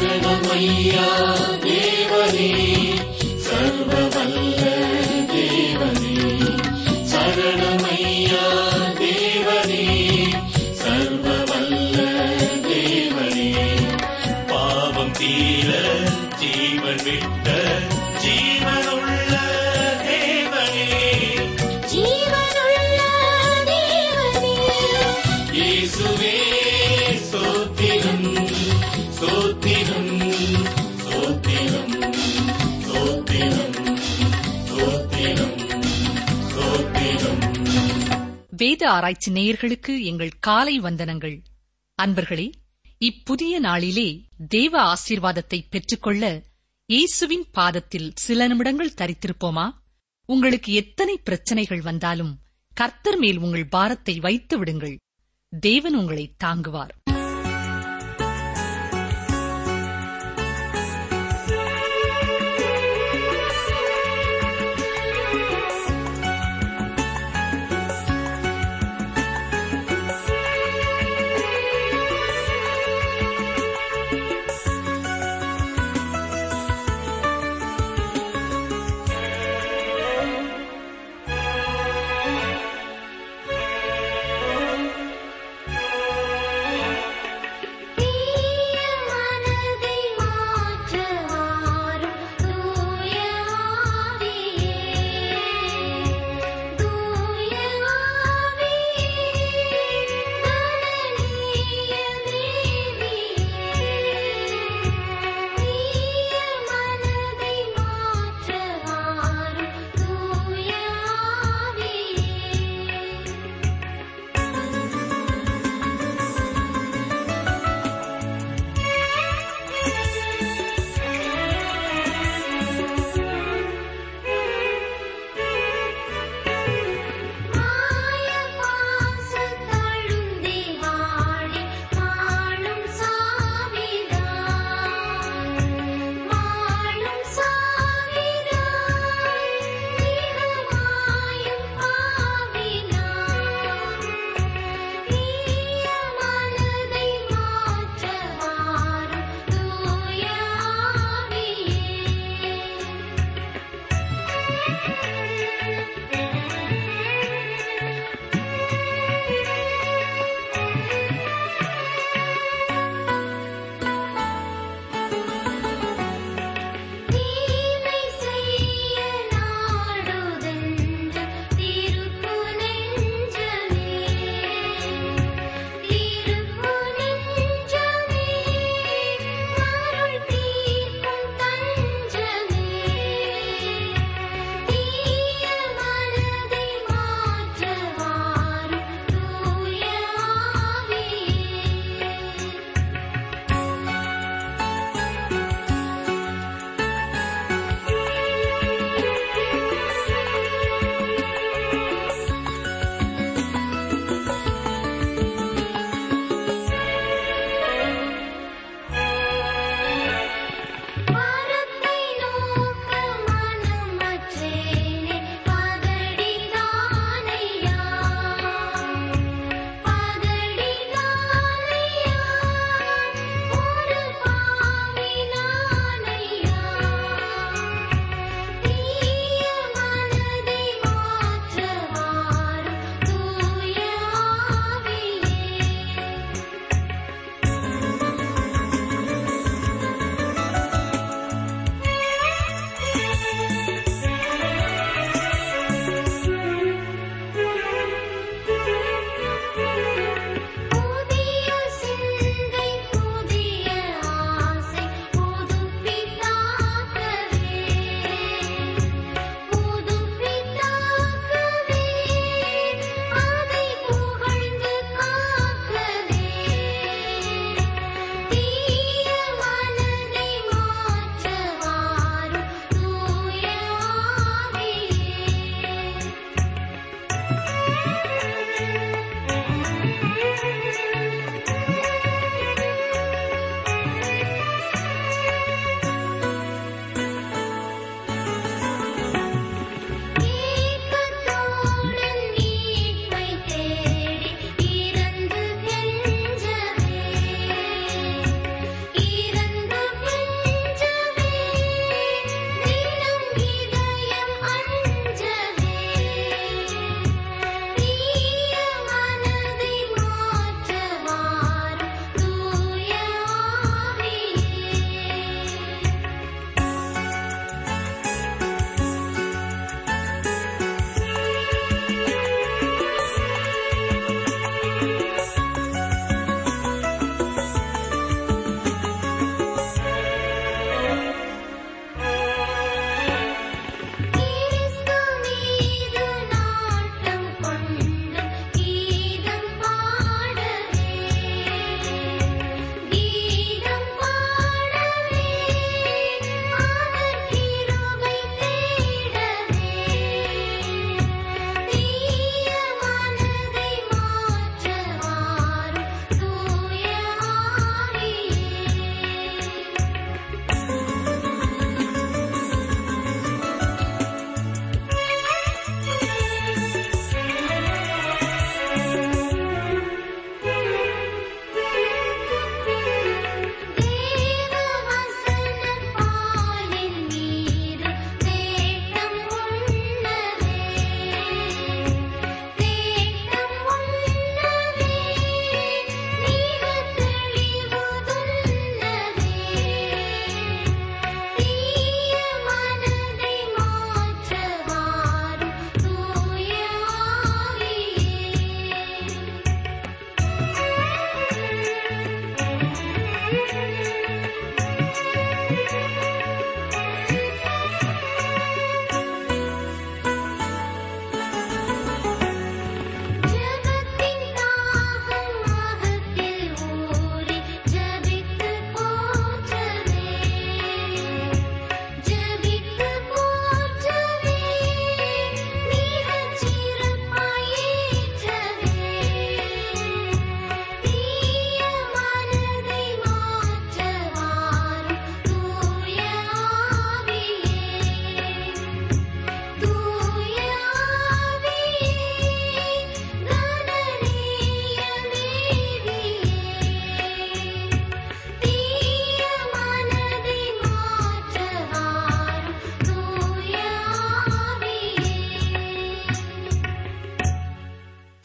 சரணமையா தேவனே வேத ஆராய்ச்சி நேயர்களுக்கு எங்கள் காலை வந்தனங்கள். அன்பர்களே இப்புதிய நாளிலே தேவ ஆசீர்வாதத்தை பெற்றுக்கொள்ள இயேசுவின் பாதத்தில் சில நிமிடங்கள் தரித்திருப்போமா? உங்களுக்கு எத்தனை பிரச்சனைகள் வந்தாலும் கர்த்தர் மேல் உங்கள் பாரத்தை வைத்து விடுங்கள். தேவன் உங்களை தாங்குவார்.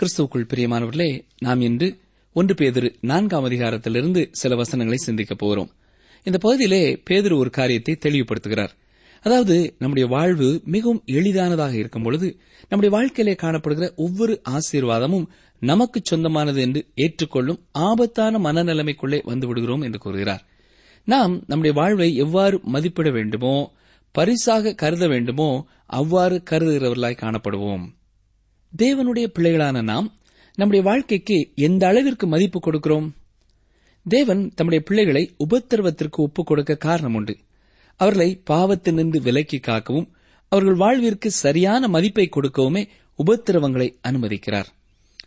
கிறிஸ்துவுக்குள் பிரியமானவர்களே நாம் இன்று ஒன்று பேதிரு நான்காம் அதிகாரத்திலிருந்து சில வசனங்களை சிந்திக்கப் போகிறோம். இந்த பகுதியிலே பேதுரு ஒரு காரியத்தை தெளிவுபடுத்துகிறார். அதாவது நம்முடைய வாழ்வு மிகவும் எளிதானதாக இருக்கும் பொழுது நம்முடைய வாழ்க்கையிலே காணப்படுகிற ஒவ்வொரு ஆசீர்வாதமும் நமக்கு சொந்தமானது என்று ஏற்றுக்கொள்ளும் ஆபத்தான மனநிலைமைக்குள்ளே வந்து விடுகிறோம் என்று கூறுகிறார். நாம் நம்முடைய வாழ்வை எவ்வாறு மதிப்பிட வேண்டுமோ பரிசாக கருத வேண்டுமோ அவ்வாறு கருதுகிறவர்களாய் காணப்படுவோம். தேவனுடைய பிள்ளைகளான நாம் நம்முடைய வாழ்க்கைக்கு எந்த அளவிற்கு மதிப்பு கொடுக்கிறோம்? தேவன் தம்முடைய பிள்ளைகளை உபத்திரவத்திற்கு ஒப்புக் கொடுக்க காரணம் உண்டு. அவர்களை பாவத்தினின்று விலக்கி காக்கவும் அவர்கள் வாழ்விற்கு சரியான மதிப்பை கொடுக்கவுமே உபத்திரவங்களை அனுமதிக்கிறார்.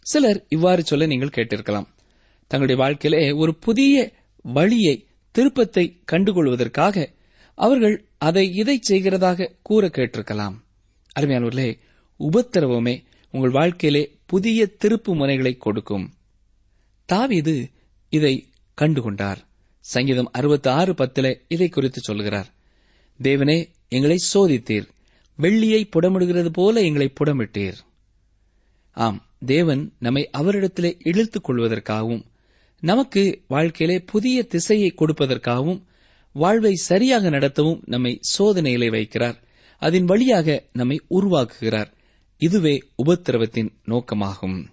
சிலர் இவ்வாறு சொல்ல நீங்கள் கேட்டிருக்கலாம். தங்களுடைய வாழ்க்கையிலே ஒரு புதிய வழியை திருப்பத்தை கண்டுகொள்வதற்காக அவர்கள் அதை இதை செய்கிறதாக கூற கேட்டிருக்கலாம். அருமையானவர்களே உபத்திரவமே உங்கள் வாழ்க்கையிலே புதிய திருப்பு முனைகளை கொடுக்கும். தாவீது இதை கண்டுகொண்டார். சங்கீதம் அறுபத்தி ஆறு பத்தில இதை குறித்து சொல்கிறார். தேவனே எங்களை சோதித்தீர். வெள்ளியை புடமிடுகிறது போல எங்களை புடமிட்டீர். ஆம் தேவன் நம்மை அவரிடத்திலே இழுத்துக் கொள்வதற்காகவும் நமக்கு வாழ்க்கையிலே புதிய திசையை கொடுப்பதற்காகவும் வாழ்வை சரியாக நடத்தவும் நம்மை சோதனையிலே வைக்கிறார். அதன் வழியாக நம்மை உருவாக்குகிறார். இதுவே உபத்திரவத்தின் நோக்கமாகும்.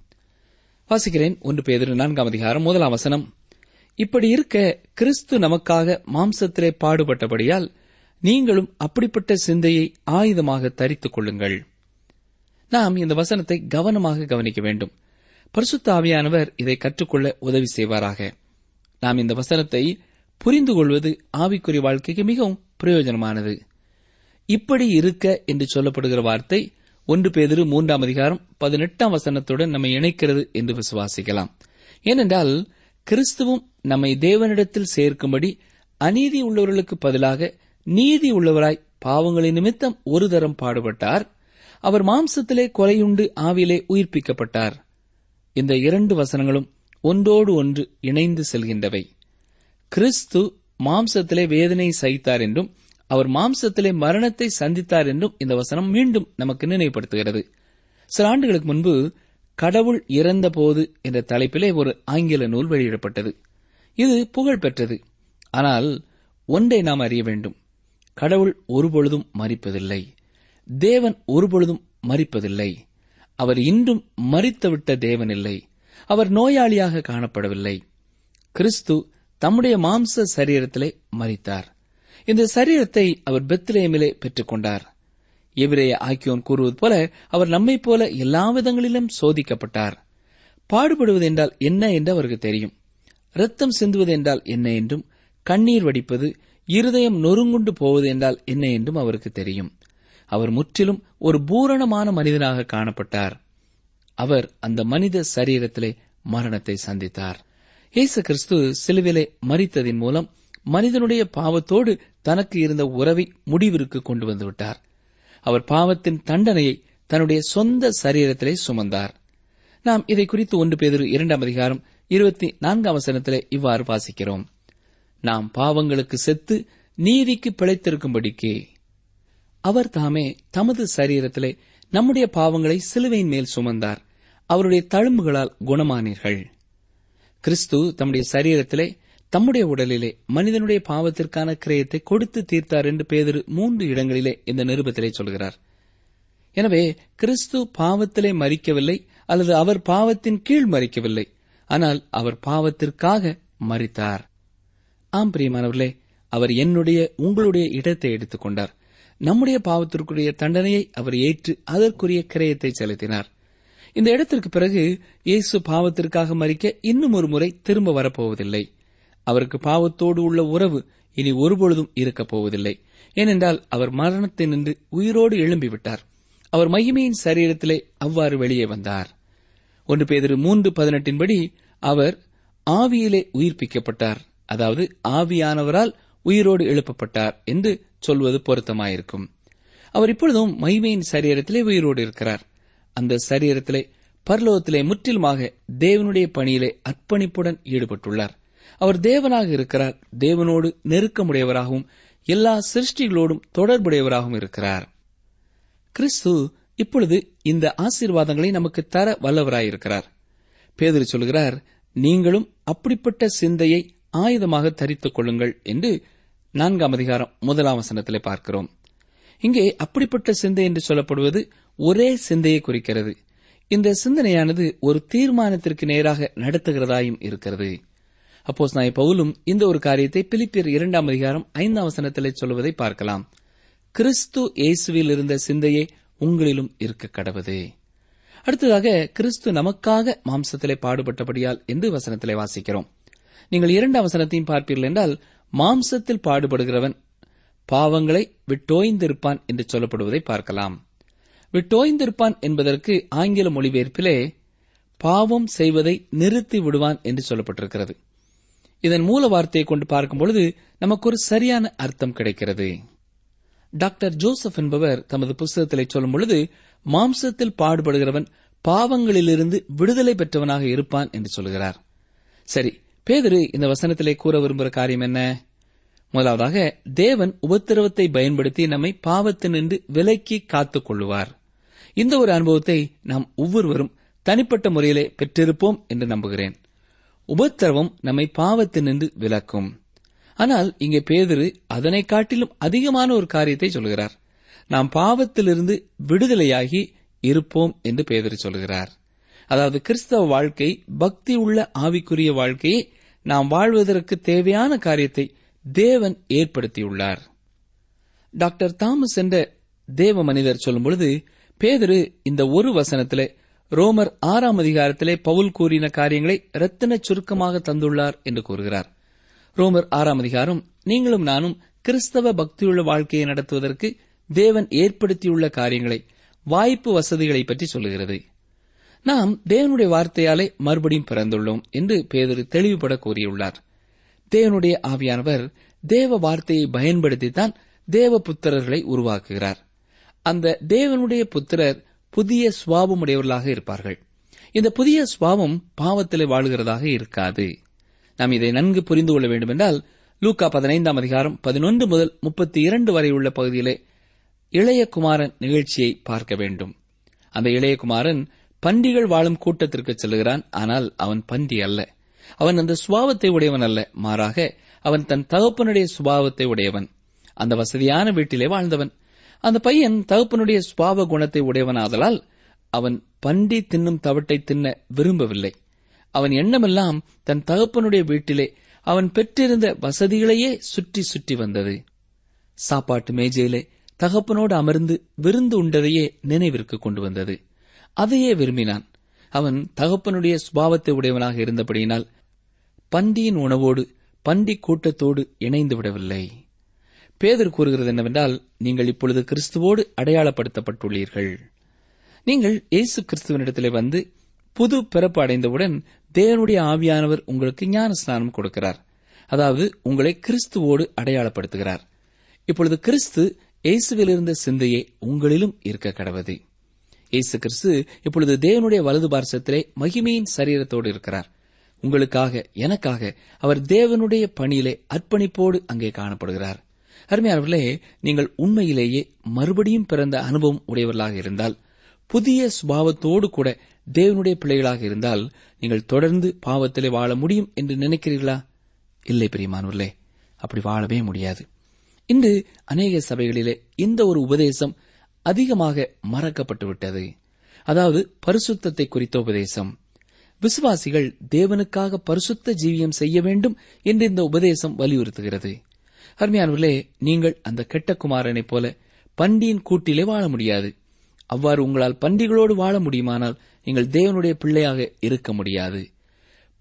வாசிக்கிறேன் ஒன்று பேதிரு நான்காம் அதிகாரம் முதலாம் வசனம். இப்படி இருக்க கிறிஸ்து நமக்காக மாம்சத்திலே பாடுபட்டபடியால் நீங்களும் அப்படிப்பட்ட சிந்தையை ஆயுதமாக தரித்துக் கொள்ளுங்கள். நாம் இந்த வசனத்தை கவனமாக கவனிக்க வேண்டும். பரிசுத்த ஆவியானவர் இதை கற்றுக்கொள்ள உதவி செய்வாராக. நாம் இந்த வசனத்தை புரிந்து கொள்வது ஆவிக்குரிய வாழ்க்கைக்கு மிகவும் பிரயோஜனமானது. இப்படி இருக்க என்று சொல்லப்படுகிற வார்த்தை ஒன்று பேதிரு மூன்றாம் அதிகாரம் பதினெட்டாம் வசனத்துடன் நம்மை இணைக்கிறது என்று விசுவாசிக்கலாம். ஏனென்றால் கிறிஸ்துவும் நம்மை தேவனிடத்தில் சேர்க்கும்படி அநீதி உள்ளவர்களுக்கு பதிலாக நீதி உள்ளவராய் பாவங்களின் நிமித்தம் ஒரு தரம் பாடுபட்டார். அவர் மாம்சத்திலே கொலையுண்டு ஆவிலே உயிர்ப்பிக்கப்பட்டார். இந்த இரண்டு வசனங்களும் ஒன்றோடு ஒன்று இணைந்து செல்கின்றவை. கிறிஸ்து மாம்சத்திலே வேதனை சகித்தார் என்றும் அவர் மாம்சத்திலே மரணத்தை சந்தித்தார் என்றும் இந்த வசனம் மீண்டும் நமக்கு நினைவுபடுத்துகிறது. சில ஆண்டுகளுக்கு முன்பு கடவுள் இறந்தபோது என்ற தலைப்பிலே ஒரு ஆங்கில நூல் வெளியிடப்பட்டது. இது புகழ் பெற்றது. ஆனால் ஒன்றை நாம் அறிய வேண்டும். கடவுள் ஒருபொழுதும் மறிப்பதில்லை தேவன் ஒருபொழுதும் மறிப்பதில்லை அவர் இன்றும் மறித்துவிட்ட தேவன் இல்லை அவர் நோயாளியாக காணப்படவில்லை. கிறிஸ்து தம்முடைய மாம்ச சரீரத்திலே மறித்தார் இந்த சரீரத்தை அவர் பெத்லேமிலே பெற்றுக்கொண்டார். எபிரேய ஆக்கியோன் கூறுவது போல அவர் நம்மை போல எல்லா விதங்களிலும் சோதிக்கப்பட்டார். பாடுபடுவது என்றால் என்ன என்று அவருக்கு தெரியும். ரத்தம் சிந்துவது என்றால் என்ன என்றும் கண்ணீர் வடிப்பது இருதயம் நொறுங்குண்டு போவது என்றால் என்ன என்றும் அவருக்கு தெரியும். அவர் முற்றிலும் ஒரு பூரணமான மனிதனாக காணப்பட்டார். அவர் அந்த மனித சரீரத்திலே மரணத்தை சந்தித்தார். இயேசு கிறிஸ்து சிலுவிலே மறித்ததின் மூலம் மனிதனுடைய பாவத்தோடு தனக்கு இருந்த உறவை முடிவிற்கு கொண்டு வந்துவிட்டார். அவர் பாவத்தின் தண்டனையை தன்னுடைய சொந்த சரீரத்திலே சுமந்தார். நாம் இதை குறித்து ஒன்று பேதிரு இரண்டாம் அதிகாரம் இருபத்தி நான்காம் வசனத்திலே இவ்வாறு வாசிக்கிறோம். நாம் பாவங்களுக்கு செத்து நீதிக்கு பிழைத்திருக்கும்படிக்கே. அவர் தாமே தமது சரீரத்திலே நம்முடைய பாவங்களை சிலுவையின் மேல் சுமந்தார். அவருடைய தழும்புகளால் குணமானீர்கள். கிறிஸ்து தம்முடைய சரீரத்திலே தம்முடைய உடலிலே மனிதனுடைய பாவத்திற்கான கிரயத்தை கொடுத்து தீர்த்தார் என்று பேதர் மூன்று இடங்களிலே இந்த நிருபத்திலே சொல்கிறார். எனவே கிறிஸ்து பாவத்திலே மறிக்கவில்லை அல்லது அவர் பாவத்தின் கீழ் மறிக்கவில்லை ஆனால் அவர் பாவத்திற்காக மறித்தார் ஆம் பிரியமானவர்களே அவர் என்னுடைய உங்களுடைய இடத்தை எடுத்துக்கொண்டார் நம்முடைய பாவத்திற்குரிய தண்டனையை அவர் ஏற்று அதற்குரிய கிரயத்தை செலுத்தினார். இந்த இடத்திற்கு பிறகு இயேசு பாவத்திற்காக மறிக்க இன்னும் ஒரு முறை திரும்ப வரப்போவதில்லை. அவருக்கு பாவத்தோடு உள்ள உறவு இனி ஒருபொழுதும் இருக்கப் போவதில்லை. ஏனென்றால் அவர் மரணத்தை நின்று உயிரோடு எழும்பிவிட்டார். அவர் மகிமையின் சரீரத்திலே அவ்வாறு வெளியே வந்தார். ஒன்று பேதிரு மூன்று பதினெட்டின்படி அவர் ஆவியிலே உயிர்ப்பிக்கப்பட்டார். அதாவது ஆவியானவரால் உயிரோடு எழுப்பப்பட்டார் என்று சொல்வது பொருத்தமாயிருக்கும். அவர் இப்பொழுதும் மகிமையின் சரீரத்திலே உயிரோடு இருக்கிறார். அந்த சரீரத்திலே பரலோகத்திலே முற்றிலுமாக தேவனுடைய பணியிலே அர்ப்பணிப்புடன் ஈடுபட்டுள்ளார். அவர் தேவனாக இருக்கிறார். தேவனோடு நெருக்கமுடையவராகவும் எல்லா சிருஷ்டிகளோடும் தொடர்புடையவராகவும் இருக்கிறார். கிறிஸ்து இப்பொழுது இந்த ஆசீர்வாதங்களை நமக்கு தர வல்லவராயிருக்கிறார். பேதர் சொல்கிறார் நீங்களும் அப்படிப்பட்ட சிந்தையை ஆயுதமாக தரித்துக் கொள்ளுங்கள் என்று நான்காம் அதிகாரம் முதலாம் வசனத்திலே பார்க்கிறோம். இங்கே அப்படிப்பட்ட சிந்தை என்று சொல்லப்படுவது ஒரே சிந்தையை குறிக்கிறது. இந்த சிந்தனையானது ஒரு தீர்மானத்திற்கு நேராக நடத்துகிறதாயும் இருக்கிறது. அப்போஸ் நாய் பவுலும் இந்த ஒரு காரியத்தை பிலிப்பியர் இரண்டாம் அதிகாரம் ஐந்தாம் வசனத்திலே சொல்வதை பார்க்கலாம். கிறிஸ்து இயேசுவில் இருந்த சிந்தையே உங்களிலும் இருக்க கடவுது. அடுத்ததாக கிறிஸ்து நமக்காக மாம்சத்திலே பாடுபட்டபடியால் என்று வசனத்திலே வாசிக்கிறோம். நீங்கள் இரண்டாம் வசனத்தையும் பார்ப்பீர்கள் என்றால் மாம்சத்தில் பாடுபடுகிறவன் பாவங்களை விட்டோய்ந்திருப்பான் என்று சொல்லப்படுவதை பார்க்கலாம். விட்டோய்ந்திருப்பான் என்பதற்கு ஆங்கில மொழிபெயர்ப்பிலே பாவம் செய்வதை நிறுத்தி விடுவான் என்று சொல்லப்பட்டிருக்கிறது. இதன் மூல வார்த்தையை கொண்டு பார்க்கும் பொழுது நமக்கு ஒரு சரியான அர்த்தம் கிடைக்கிறது. டாக்டர் ஜோசப் என்பவர் தமது புஸ்தகத்திலே சொல்லும் பொழுது மாம்சத்தில் பாடுபடுகிறவன் பாவங்களிலிருந்து விடுதலை பெற்றவனாக இருப்பான் என்று சொல்கிறார். சரி பேதரு இந்த வசனத்திலே கூற விரும்புகிற காரியம் என்ன? முதலாவதாக தேவன் உபத்திரவத்தை பயன்படுத்தி நம்மை பாவத்தினின்று விலக்கி காத்துக் கொள்ளுவார். இந்த ஒரு அனுபவத்தை நாம் ஒவ்வொருவரும் தனிப்பட்ட முறையிலே பெற்றிருப்போம் என்று நம்புகிறேன். உபத்திரவம் நம்மை பாவத்தினின்று விலக்கும். ஆனால் இங்கே பேதரு அதனை காட்டிலும் அதிகமான ஒரு காரியத்தை சொல்கிறார். நாம் பாவத்திலிருந்து விடுதலையாகி இருப்போம் என்று பேதுரு சொல்கிறார். அதாவது கிறிஸ்தவ வாழ்க்கை பக்தி உள்ள ஆவிக்குரிய வாழ்க்கையை நாம் வாழ்வதற்கு தேவையான காரியத்தை தேவன் ஏற்படுத்தியுள்ளார். டாக்டர் தாமஸ் என்ற தேவ மனிதர் சொல்லும் பொழுது பேதரு இந்த ஒரு வசனத்திலே ரோமர் ஆறாம் அதிகாரத்திலே பவுல் கூறின காரியங்களை ரத்தின சுருக்கமாக தந்துள்ளார் என்று கூறுகிறார். ரோமர் ஆறாம் அதிகாரம் நீங்களும் நானும் கிறிஸ்தவ பக்தியுள்ள வாழ்க்கையை நடத்துவதற்கு தேவன் ஏற்படுத்தியுள்ள காரியங்களை வாய்ப்பு வசதிகளை பற்றி சொல்லுகிறது. நாம் தேவனுடைய வார்த்தையாலே மறுபடியும் பிறந்துள்ளோம் என்று பேதரு தெளிவுபட கூறியுள்ளார். தேவனுடைய ஆவியானவர் தேவ வார்த்தையை பயன்படுத்தித்தான் தேவ புத்திரர்களை உருவாக்குகிறார். அந்த தேவனுடைய புத்திரர் புதிய சுவாபமுடையவர்களாக இருப்பார்கள். இந்த புதிய சுவாபம் பாவத்திலே வாழ்கிறதாக இருக்காது. நாம் இதை நன்கு புரிந்து கொள்ள வேண்டுமென்றால் லூக்கா பதினைந்தாம் அதிகாரம் பதினொன்று முதல் முப்பத்தி இரண்டு வரை உள்ள பகுதியிலே இளையகுமாரன் நிகழ்ச்சியை பார்க்க வேண்டும். அந்த இளையகுமாரன் பண்டிகள் வாழும் கூட்டத்திற்கு செல்கிறான். ஆனால் அவன் பண்டி அல்ல. அவன் அந்த சுபாவத்தை உடையவன் அல்ல. மாறாக அவன் தன் தகப்பனுடைய சுபாவத்தை உடையவன். அந்த வசதியான வீட்டிலே வாழ்ந்தவன். அந்த பையன் தகப்பனுடைய சுபாவ குணத்தை உடையவனாதலால் அவன் பண்டி தின்னும் தவட்டை தின்ன விரும்பவில்லை. அவன் எண்ணமெல்லாம் தன் தகப்பனுடைய வீட்டிலே அவன் பெற்றிருந்த வசதிகளையே சுற்றி சுற்றி வந்தது. சாப்பாட்டு மேஜையிலே தகப்பனோடு அமர்ந்து விருந்து உண்டதையே நினைவிற்கு கொண்டு வந்தது. அதையே விரும்பினான். அவன் தகப்பனுடைய சுபாவத்தை உடையவனாக இருந்தபடியினால் பண்டியின் உணவோடு பண்டி கூட்டத்தோடு இணைந்து விடவில்லை. பேதர் கூறுகிறது என்னவென்றால் நீங்கள் இப்பொழுது கிறிஸ்துவோடு அடையாளப்படுத்தப்பட்டுள்ளீர்கள். நீங்கள் இயேசு கிறிஸ்துவனிடத்திலே வந்து புது பிறப்பு அடைந்தவுடன் தேவனுடைய ஆவியானவர் உங்களுக்கு ஞான ஸ்நானம் கொடுக்கிறார். அதாவது உங்களை கிறிஸ்துவோடு அடையாளப்படுத்துகிறார். இப்பொழுது கிறிஸ்து இயேசுவில் இருந்த சிந்தையே உங்களிலும் இருக்க கடவுது. இயேசு கிறிஸ்து இப்பொழுது தேவனுடைய வலது பார்சத்திலே மகிமையின் சரீரத்தோடு இருக்கிறார். உங்களுக்காக எனக்காக அவர் தேவனுடைய பணியிலே அர்ப்பணிப்போடு அங்கே காணப்படுகிறார். அருமையானவர்களே நீங்கள் உண்மையிலேயே மறுபடியும் பிறந்த அனுபவம் உடையவர்களாக இருந்தால் புதிய சுபாவத்தோடு கூட தேவனுடைய பிள்ளைகளாக இருந்தால் நீங்கள் தொடர்ந்து பாவத்திலே வாழ முடியும் என்று நினைக்கிறீர்களா? இல்லை பிரியமானவர்களே அப்படி வாழவே முடியாது. இன்று அநேக சபைகளிலே இந்த ஒரு உபதேசம் அதிகமாக மறக்கப்பட்டு விட்டது. அதாவது பரிசுத்தத்தை குறித்த உபதேசம். விசுவாசிகள் தேவனுக்காக பரிசுத்த ஜீவியம் செய்ய வேண்டும் என்று இந்த உபதேசம் வலியுறுத்துகிறது. அருமையானவர்களே நீங்கள் அந்த கெட்ட குமாரனைப் போல பண்டியின் கூட்டிலே வாழ முடியாது. அவ்வாறு உங்களால் பண்டிகளோடு வாழ முடியுமானால் நீங்கள் தேவனுடைய பிள்ளையாக இருக்க முடியாது.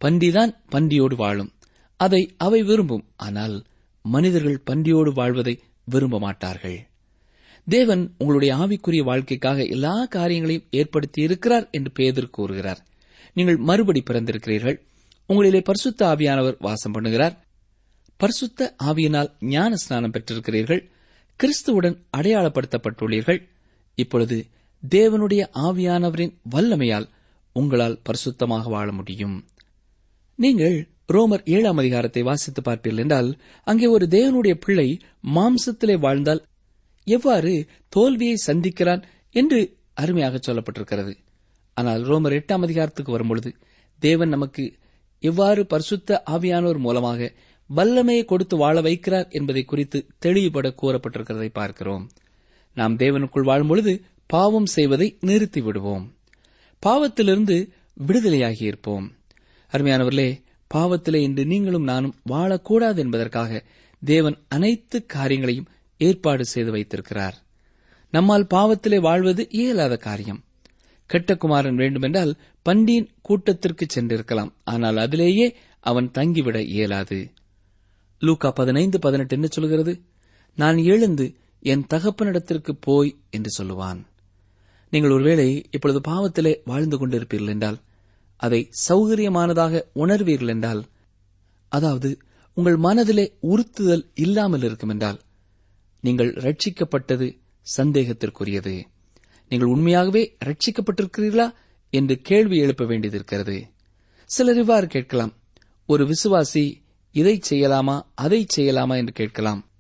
பண்டிதான் பண்டியோடு வாழும். அதை அவை விரும்பும். ஆனால் மனிதர்கள் பண்டியோடு வாழ்வதை விரும்ப மாட்டார்கள். தேவன் உங்களுடைய ஆவிக்குரிய வாழ்க்கைக்காக எல்லா காரியங்களையும் ஏற்படுத்தி இருக்கிறார் என்று பேதர் கூறுகிறார். நீங்கள் மறுபடி பிறந்திருக்கிறீர்கள். உங்களிலே பரிசுத்த ஆவியானவர் வாசம் பண்ணுகிறார். பரிசுத்த ஆவியினால் ஞான ஸ்நானம் பெற்றிருக்கிறீர்கள். கிறிஸ்துவுடன் அடையாளப்படுத்தப்பட்டுள்ளீர்கள். இப்பொழுது தேவனுடைய ஆவியானவரின் வல்லமையால் உங்களால் பரிசுத்தமாக வாழ முடியும். நீங்கள் ரோமர் ஏழாம் அதிகாரத்தை வாசித்து பார்ப்பீர்கள் என்றால் அங்கே ஒரு தேவனுடைய பிள்ளை மாம்சத்திலே வாழ்ந்தால் எவ்வாறு தோல்வியை சந்திக்கிறான் என்று அருமையாக சொல்லப்பட்டிருக்கிறது. ஆனால் ரோமர் எட்டாம் அதிகாரத்துக்கு வரும்பொழுது தேவன் நமக்கு எவ்வாறு பரிசுத்த ஆவியானோர் மூலமாக வல்லமையை கொடுத்து வாழ வைக்கிறார் என்பதை குறித்து தெளிவுபட கூறப்பட்டிருக்கிறதை பார்க்கிறோம். நாம் தேவனுக்குள் வாழும்பொழுது பாவம் செய்வதை நிறுத்திவிடுவோம் பாவத்திலிருந்து விடுதலையாகி இருப்போம். அருமையானவர்களே பாவத்திலே இன்று நீங்களும் நானும் வாழக்கூடாது என்பதற்காக தேவன் அனைத்து காரியங்களையும் ஏற்பாடு செய்து வைத்திருக்கிறார். நம்மால் பாவத்திலே வாழ்வது இயலாத காரியம். கெட்டகுமாரன் வேண்டுமென்றால் பண்டியின் கூட்டத்திற்கு சென்றிருக்கலாம். ஆனால் அதிலேயே அவன் தங்கிவிட இயலாது. லூக்கா பதினைந்து பதினெட்டு என்ன சொல்கிறது? நான் எழுந்து என் தகப்பனிடத்திற்கு போய் என்று சொல்லுவான். நீங்கள் ஒருவேளை இப்பொழுது பாவத்திலே வாழ்ந்து கொண்டிருப்பீர்கள் என்றால் அதை சௌகரியமானதாக உணர்வீர்கள் என்றால் அதாவது உங்கள் மனதிலே உறுத்துதல் இல்லாமல் இருக்கும் என்றால் நீங்கள் ரட்சிக்கப்பட்டது சந்தேகத்திற்குரியது. நீங்கள் உண்மையாகவே ரட்சிக்கப்பட்டிருக்கிறீர்களா என்று கேள்வி எழுப்ப வேண்டியது இருக்கிறது. சிலர் இவ்வாறு கேட்கலாம். ஒரு விசுவாசி இதை செய்யலாமா அதை செய்யலாமா என்று கேட்கலாம்.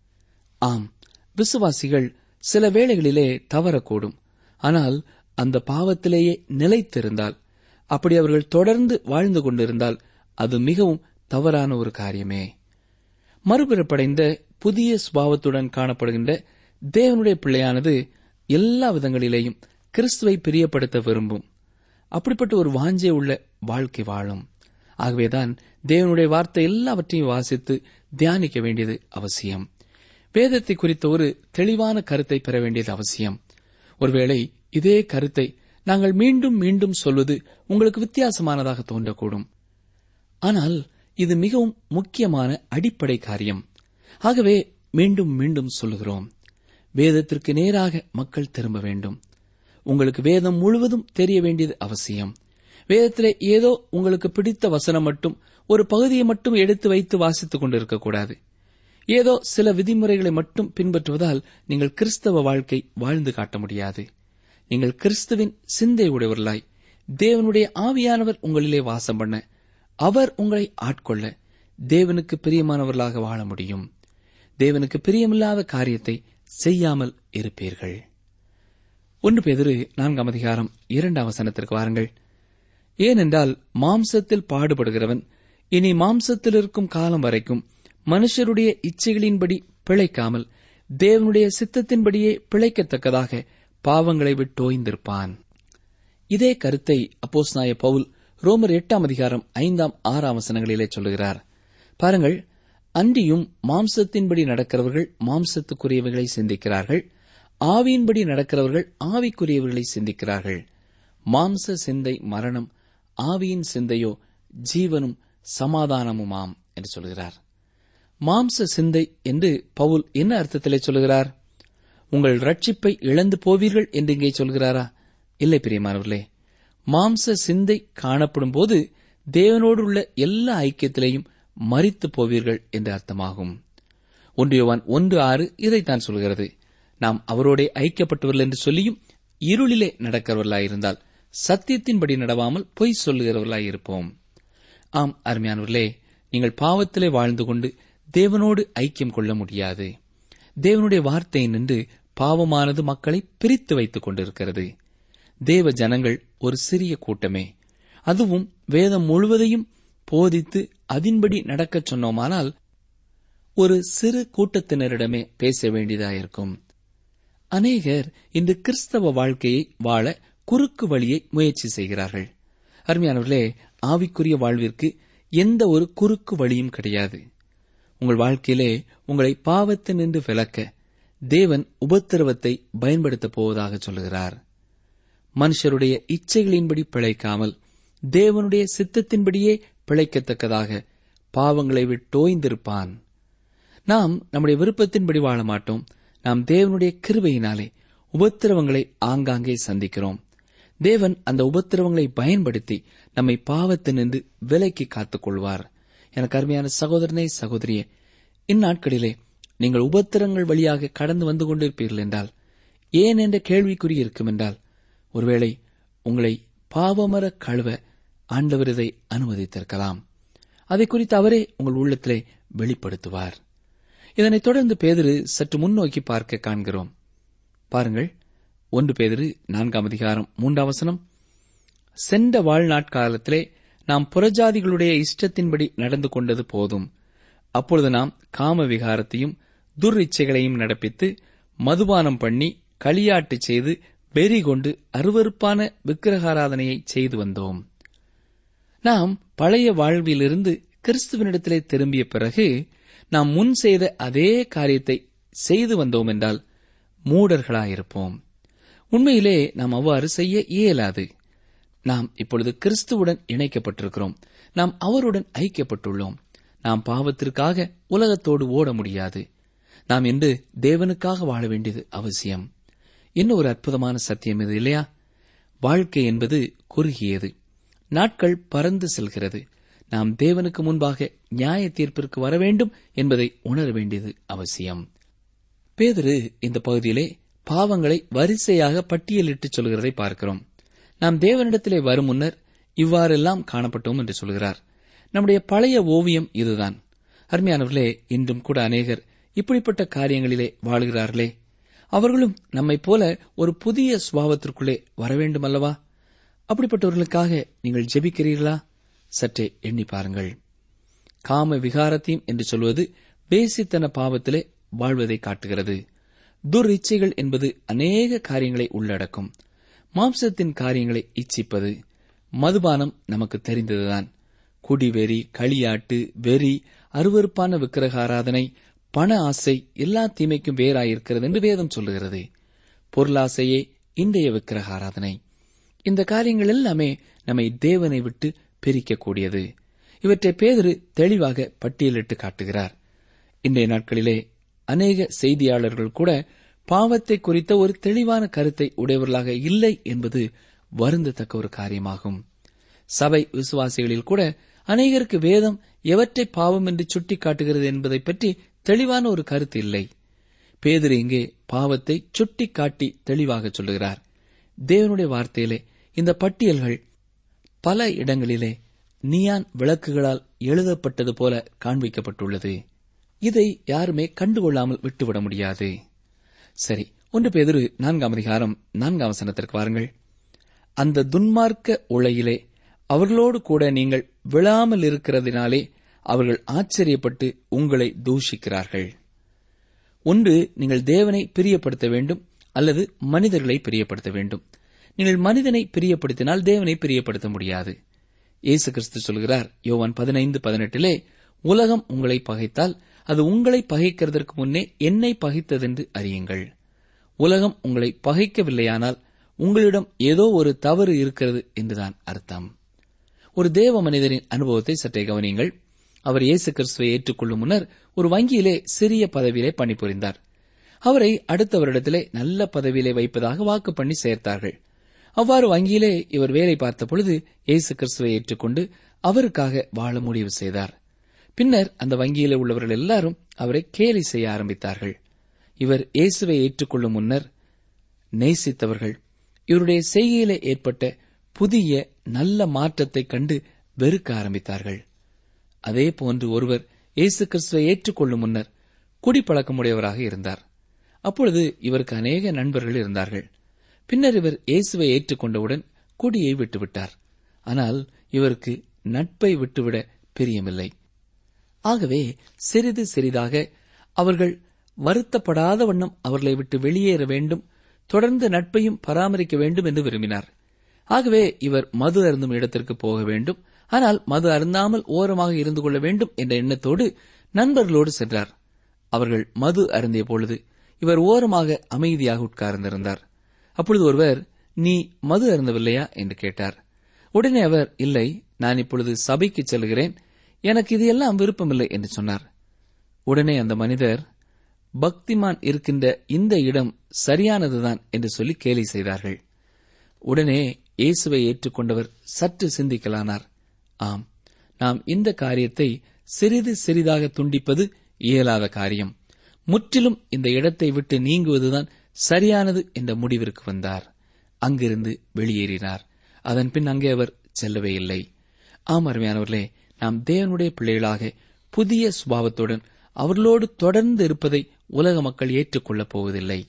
ஆம் விசுவாசிகள் சில வேளைகளிலே தவறக்கூடும். ஆனால் அந்த பாவத்திலேயே நிலைத்திருந்தால் அப்படி அவர்கள் தொடர்ந்து வாழ்ந்து கொண்டிருந்தால் அது மிகவும் தவறான ஒரு காரியமே. மறுபிறப்படைந்த புதிய சுபாவத்துடன் காணப்படுகின்ற தேவனுடைய பிள்ளையானது எல்லா விதங்களிலேயும் கிறிஸ்துவை பிரியப்படுத்த விரும்பும். அப்படிப்பட்ட ஒரு வாஞ்சை உள்ள வாழ்க்கை வாழும். ஆகவேதான் தேவனுடைய வார்த்தை எல்லாவற்றையும் வாசித்து தியானிக்க வேண்டியது அவசியம். வேதத்தை குறித்த ஒரு தெளிவான கருத்தை பெற வேண்டியது அவசியம். ஒருவேளை இதே கருத்தை நாங்கள் மீண்டும் மீண்டும் சொல்வது உங்களுக்கு வித்தியாசமானதாக தோன்றக்கூடும். ஆனால் இது மிகவும் முக்கியமான அடிப்படை காரியம். ஆகவே மீண்டும் மீண்டும் சொல்லுகிறோம். வேதத்திற்கு நேராக மக்கள் திரும்ப வேண்டும். உங்களுக்கு வேதம் முழுவதும் தெரிய வேண்டியது அவசியம். வேதத்திலே ஏதோ உங்களுக்கு பிடித்த வசனம் மட்டும் ஒரு பகுதியை மட்டும் எடுத்து வைத்து வாசித்துக் கொண்டிருக்கக்கூடாது. ஏதோ சில விதிமுறைகளை மட்டும் பின்பற்றுவதால் நீங்கள் கிறிஸ்தவ வாழ்க்கை வாழ்ந்து காட்ட முடியாது. நீங்கள் கிறிஸ்துவின் சிந்தை உடையவர்களாய் தேவனுடைய ஆவியானவர் உங்களிலே வாசம் பண்ண அவர் உங்களை ஆட்கொள்ள தேவனுக்கு பிரியமானவர்களாக வாழ முடியும். தேவனுக்கு பிரியமில்லாத காரியத்தை செய்யாமல் இருப்பீர்கள். ஒன்று பேதிரு நான்காம் அதிகாரம் இரண்டாம் வசனத்திற்கு வாருங்கள். ஏனென்றால் மாம்சத்தில் பாடுபடுகிறவன் இனி மாம்சத்தில் இருக்கும் காலம் வரைக்கும் மனுஷருடைய இச்சைகளின்படி பிழைக்காமல் தேவனுடைய சித்தத்தின்படியே பிழைக்கத்தக்கதாக பாவங்களை விட்டோய்ந்திருப்பான் இதே கருத்தை அப்போஸ்நாய பவுல் ரோமர் எட்டாம் அதிகாரம் ஐந்தாம் ஆறாம் வசனங்களிலே சொல்லுகிறார். பாருங்கள் அன்றியும் மாம்சத்தின்படி நடக்கிறவர்கள் மாம்சத்துக்குரியவைகளை சிந்திக்கிறார்கள் ஆவியின்படி நடக்கிறவர்கள் ஆவிக்குரியவர்களை சிந்திக்கிறார்கள். மாம்ச சிந்தை மரணம் ஆவியின் சிந்தையோ ஜீவனும் சமாதானமுமாம் என்று சொல்கிறார். மாம்ச சிந்தை என்று பவுல் என்ன அர்த்தத்திலே சொல்கிறார்? உங்கள் ரட்சிப்பை இழந்து போவீர்கள் என்று இங்கே சொல்கிறாரா? இல்லை பிரியமானவர்களே மாம்ச சிந்தை காணப்படும் போது தேவனோடு உள்ள எல்லா ஐக்கியத்திலேயும் மறித்து போவீர்கள் என்று அர்த்தமாகும். ஒன்றியவான் ஒன்று ஆறு இதைத்தான் சொல்கிறது. நாம் அவரோடே ஐக்கியப்பட்டவர்கள் என்று சொல்லியும் இருளிலே நடக்கிறவர்களாயிருந்தால் சத்தியத்தின்படி நடவாமல் பொய் சொல்லுகிறவர்களாயிருப்போம் ஆம் அருமையானவர்களே நீங்கள் பாவத்திலே வாழ்ந்து கொண்டு தேவனோடு ஐக்கியம் கொள்ள முடியாது. தேவனுடைய வார்த்தை நின்று பாவமானது மக்களை பிரித்து வைத்துக் கொண்டிருக்கிறது. தேவ ஜனங்கள் ஒரு சிறிய கூட்டமே. அதுவும் வேதம் முழுவதையும் போதித்து அதின்படி நடக்கச் சொன்னோமானால் ஒரு சிறு கூட்டத்தினரிடமே பேச வேண்டியதாயிருக்கும். அநேகர் இந்த கிறிஸ்தவ வாழ்க்கையை வாழ குறுக்கு வழியை முயற்சி செய்கிறார்கள். அருமையானவர்களே ஆவிக்குரிய வாழ்விற்கு எந்த ஒரு குறுக்கு வழியும் கிடையாது. உங்கள் வாழ்க்கையிலே உங்களை பாவத்தினின்று விலக்க தேவன் உபத்திரவத்தை பயன்படுத்தப் போவதாக சொல்லுகிறார். மனுஷருடைய இச்சைகளின்படி பிழைக்காமல் தேவனுடைய சித்தத்தின்படியே பிழைக்கத்தக்கதாக பாவங்களை விட்டோய்ந்திருப்பான் நாம் நம்முடைய விருப்பத்தின்படி வாழ மாட்டோம். நாம் தேவனுடைய கிருவையினாலே உபத்திரவங்களை ஆங்காங்கே சந்திக்கிறோம். தேவன் அந்த உபத்திரவங்களை பயன்படுத்தி நம்மை பாவத்தினின்று விலக்கி காத்துக் கொள்வார் எனக்கு அருமையான சகோதரனே சகோதரியே இந்நாட்களிலே நீங்கள் உபத்திரங்கள் வழியாக கடந்து வந்து கொண்டிருப்பீர்கள் என்றால் ஏன் என்ற கேள்விக்குறி இருக்கும் என்றால் ஒருவேளை உங்களை பாவமர கழுவ ஆண்டவர் இதை அனுமதித்திருக்கலாம். அதை குறித்து அவரே உங்கள் உள்ளத்திலே வெளிப்படுத்துவார். இதனைத் தொடர்ந்து பேதிரு சற்று முன்னோக்கி பார்க்க காண்கிறோம். பாருங்கள் ஒன்று பேதிரு நான்காம் அதிகாரம் மூன்றாம் வசனம். சென்ற வாழ்நாட்காலத்திலே நாம் புறஜாதிகளுடைய இஷ்டத்தின்படி நடந்து கொண்டது போதும். அப்பொழுது நாம் காம விகாரத்தையும் துர்இச்சைகளையும் நடப்பித்து மதுபானம் பண்ணி களியாட்டு செய்து வெறி கொண்டு அருவருப்பான விக்கிரகாராதனையை செய்து வந்தோம். நாம் பழைய வாழ்விலிருந்து கிறிஸ்துவனிடத்திலே திரும்பிய பிறகு நாம் முன் செய்த அதே காரியத்தை செய்து வந்தோம் என்றால் மூடர்களாயிருப்போம். உண்மையிலே நாம் அவ்வாறு செய்ய இயலாது. நாம் இப்பொழுது கிறிஸ்துவுடன் இணைக்கப்பட்டிருக்கிறோம். நாம் அவருடன் ஐக்கியப்பட்டுள்ளோம். நாம் பாவத்திற்காக உலகத்தோடு ஓட முடியாது. நாம் என்று தேவனுக்காக வாழ வேண்டியது அவசியம். என்ன ஒரு அற்புதமான சத்தியம் இது இல்லையா? வாழ்க்கை என்பது குறுகியது. நாட்கள் பறந்து செல்கிறது. நாம் தேவனுக்கு முன்பாக நியாய தீர்ப்பிற்கு வர வேண்டும் என்பதை உணர வேண்டியது அவசியம். பேதுரு இந்த பகுதியிலே பாவங்களை வரிசையாக பட்டியலிட்டு சொல்கிறதை பார்க்கிறோம். நாம் தேவனிடத்திலே வரும் முன்னர் இவ்வாறெல்லாம் காணப்பட்டோம் என்று சொல்கிறார். நம்முடைய பழைய ஓவியம் இதுதான். அருமையானவர்களே இன்றும் கூட அநேகர் இப்படிப்பட்ட காரியங்களிலே வாழுகிறார்களே. அவர்களும் நம்மைப் போல ஒரு புதிய சுபாவத்திற்குள்ளே வரவேண்டும் அல்லவா அப்படிப்பட்டவர்களுக்காக நீங்கள் ஜெபிக்கிறீர்களா? சற்றே எண்ணி பாருங்கள். காம விகாரத்தையும் என்று சொல்வது பேசித்தன பாவத்திலே வாழ்வதை காட்டுகிறது. துர் இச்சைகள் என்பது அநேக காரியங்களை உள்ளடக்கும். மாம்சத்தின் காரியங்களை இச்சிப்பது மதுபானம் நமக்கு தெரிந்ததுதான். குடிவெறி களியாட்டு வெறி அருவருப்பான விக்கிரகாராதனை பண ஆசை எல்லா தீமைக்கும் வேறாயிருக்கிறது என்று வேதம் சொல்லுகிறது. பொருளாசையே இன்றைய விக்கிரகாராதனை. இந்த காரியங்கள் எல்லாமே நம்மை தேவனை விட்டு பிரிக்கக்கூடியது. இவற்றை பேதரு தெளிவாக பட்டியலிட்டு காட்டுகிறார். இன்றைய நாட்களிலே அநேக செய்தியாளர்கள் கூட பாவத்தை குறித்த ஒரு தெளிவான கருத்தை உடையவர்களாக இல்லை என்பது வருந்தத்தக்க ஒரு காரியமாகும். சபை விசுவாசிகளில் கூட அநேகருக்கு வேதம் எவற்றை பாவம் என்று சுட்டி காட்டுகிறது என்பதை பற்றி தெளிவான ஒரு கருத்து இல்லை. பேதர் இங்கே பாவத்தை சுட்டி காட்டி தெளிவாக சொல்லுகிறார். தேவனுடைய வார்த்தையிலே இந்த பட்டியல்கள் பல இடங்களிலே நியான் விளக்குகளால் எழுதப்பட்டது போல காண்பிக்கப்பட்டுள்ளது. இதை யாருமே கண்டுகொள்ளாமல் விட்டுவிட முடியாது. சரி ஒன்று பேதிரு நான்காம் அதிகாரம் நான்காம் வசனத்திற்கு வாருங்கள். அந்த துன்மார்க்க உலையிலே அவர்களோடு கூட நீங்கள் விழாமல் இருக்கிறதினாலே அவர்கள் ஆச்சரியப்பட்டு உங்களை தூஷிக்கிறார்கள். ஒன்று நீங்கள் தேவனை பிரியப்படுத்த வேண்டும் அல்லது மனிதர்களை பிரியப்படுத்த வேண்டும். நீங்கள் மனிதனை பிரியப்படுத்தினால் தேவனை பிரியப்படுத்த முடியாது. இயேசு கிறிஸ்து சொல்கிறார் யோவான் பதினைந்து பதினெட்டிலே உலகம் உங்களை பகைத்தால் அது உங்களை பகைக்கிறதற்கு முன்னே என்னை பகைத்ததென்று அறியுங்கள். உலகம் உங்களை பகைக்கவில்லையானால் உங்களிடம் ஏதோ ஒரு தவறு இருக்கிறது என்றுதான் அர்த்தம். ஒரு தேவ மனிதரின் அனுபவத்தை சற்றே கவனியுங்கள். அவர் இயேசு கிறிஸ்துவை ஏற்றுக்கொள்ளும் முன்னர் ஒரு வங்கியிலே சிறிய பதவியிலே பணிபுரிந்தார். அவரை அடுத்த வருடத்திலே நல்ல பதவியிலே வைப்பதாக வாக்கு பண்ணி சேர்த்தார்கள். அவ்வாறு வங்கியிலே இவர் வேலை பார்த்த பொழுது இயேசு கிறிஸ்துவை ஏற்றுக்கொண்டு அவருக்காக வாழ முடிவு செய்தார். பின்னர் அந்த வங்கியில் உள்ளவர்கள் எல்லாரும் அவரை கேலி செய்ய ஆரம்பித்தார்கள். இவர் இயேசுவை ஏற்றுக்கொள்ளும் முன்னர் நேசித்தவர்கள். இவருடைய செய்கையிலே ஏற்பட்ட புதிய நல்ல மாற்றத்தைக் கண்டு வெறுக்க ஆரம்பித்தார்கள். அதே போன்று ஒருவர் இயேசு கிறிஸ்துவை ஏற்றுக்கொள்ளும் முன்னர் குடிப்பழக்கமுடையவராக இருந்தார். அப்பொழுது இவருக்கு அநேக நண்பர்கள் இருந்தார்கள். பின்னர் இவர் இயேசுவை ஏற்றுக்கொண்டவுடன் குடியை விட்டுவிட்டார். ஆனால் இவருக்கு நட்பை விட்டுவிட பிரியமில்லை. ஆகவே சிறிது சிறிதாக அவர்கள் வருத்தப்படாத வண்ணம் அவர்களை விட்டு வெளியேற வேண்டும் தொடர்ந்து நட்பையும் பராமரிக்க வேண்டும் என்று விரும்பினார். ஆகவே இவர் மது அருந்தும் இடத்திற்கு போக வேண்டும். ஆனால் மது அருந்தாமல் ஓரமாக இருந்து கொள்ள வேண்டும் என்ற எண்ணத்தோடு நண்பர்களோடு சென்றார். அவர்கள் மது அருந்திய பொழுது இவர் ஓரமாக அமைதியாக உட்கார்ந்திருந்தார். அப்பொழுது ஒருவர் நீ மது அருந்தவில்லையா? என்று கேட்டார். உடனே அவர் இல்லை நான் இப்பொழுது சபைக்கு செல்கிறேன். எனக்கு இது எல்லாம் விருப்பமில்லை என்று சொன்னார். உடனே அந்த மனிதர் பக்திமான் இருக்கின்ற இந்த இடம் சரியானதுதான் என்று சொல்லி கேலி செய்தார்கள். உடனே இயேசுவை ஏற்றுக்கொண்டவர் சற்று சிந்திக்கலானார். ஆம் நாம் இந்த காரியத்தை சிறிது சிறிதாக துண்டிப்பது இயலாத காரியம். முற்றிலும் இந்த இடத்தை விட்டு நீங்குவதுதான் சரியானது என்ற முடிவிற்கு வந்தார். அங்கிருந்து வெளியேறினார். அதன் பின் அங்கே அவர் செல்லவே இல்லை. ஆம் அருமையானவர்களே நாம் தேவனுடைய பிள்ளைகளாக புதிய சுபாவத்துடன் அவர்களோடு தொடர்ந்து இருப்பதை உலக மக்கள் ஏற்றுக்கொள்ளப் போவதில்லை.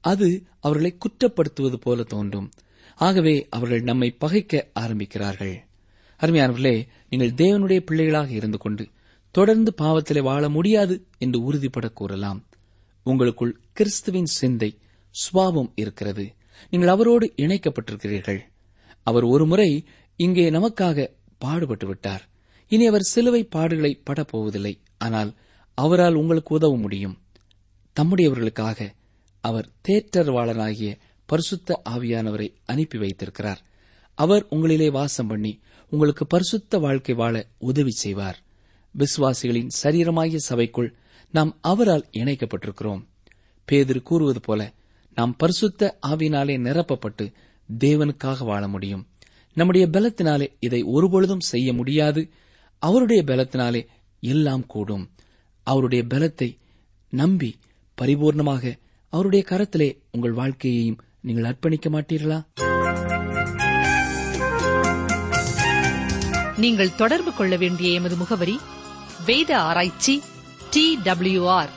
அது அவர்களை குற்றப்படுத்துவது போல தோன்றும். ஆகவே அவர்கள் நம்மை பகைக்க ஆரம்பிக்கிறார்கள். அருமையானவர்களே நீங்கள் தேவனுடைய பிள்ளைகளாக இருந்து கொண்டு தொடர்ந்து பாவத்திலே வாழ முடியாது என்று உறுதிபட கூறலாம். உங்களுக்குள் கிறிஸ்துவின் சிந்தை சுபாவம் இருக்கிறது. நீங்கள் அவரோடு இணைக்கப்பட்டிருக்கிறீர்கள். அவர் ஒருமுறை இங்கே நமக்காக பாடுபட்டு விட்டார். இனி அவர் சிலுவை பாடுகளை படப்போவதில்லை ஆனால் அவரால் உங்களுக்கு உதவ முடியும். தம்முடையவர்களுக்காக அவர் தேற்றர்வாளனாகிய பரிசுத்த ஆவியானவரை அனுப்பி வைத்திருக்கிறார். அவர் உங்களிலே வாசம் பண்ணி உங்களுக்கு பரிசுத்த வாழ்க்கை வாழ உதவி செய்வார். விசுவாசிகளின் சரீரமாகிய சபைக்குள் நாம் அவரால் இணைக்கப்பட்டிருக்கிறோம். பேதிரு கூறுவது போல நாம் பரிசுத்த ஆவினாலே நிரப்பப்பட்டு தேவனுக்காக வாழ முடியும். நம்முடைய பலத்தினாலே இதை ஒருபொழுதும் செய்ய முடியாது. அவருடைய பலத்தினாலே எல்லாம் கூடும். அவருடைய பலத்தை நம்பி பரிபூர்ணமாக அவருடைய கரத்திலே உங்கள் வாழ்க்கையையும் நீங்கள் அர்ப்பணிக்க மாட்டீர்களா? நீங்கள் தொடர்பு கொள்ள வேண்டிய எமது முகவரி வேத ஆராய்ச்சி டி டபிள்யூ ஆர்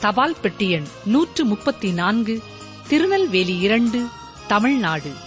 தபால் பெட்டி எண் நூற்று முப்பத்தி நான்கு திருநெல்வேலி இரண்டு தமிழ்நாடு.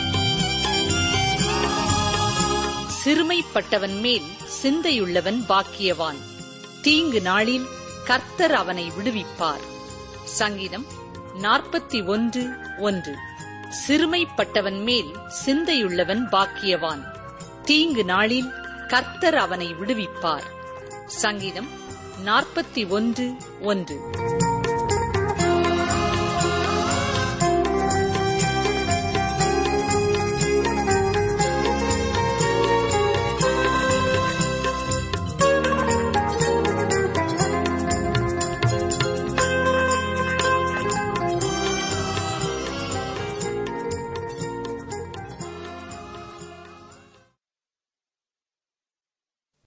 சிறுமைப்பட்டவன் மேல் சிந்தையுள்ளவன் பாக்கியவான். தீங்கு நாளில் கர்த்தர் அவனை விடுவிப்பார். சங்கீதம் நாற்பத்தி ஒன்று ஒன்று. சிறுமைப்பட்டவன் மேல் சிந்தையுள்ளவன் பாக்கியவான். தீங்கு நாளில் கர்த்தர் அவனை விடுவிப்பார். சங்கீதம் நாற்பத்தி ஒன்று ஒன்று.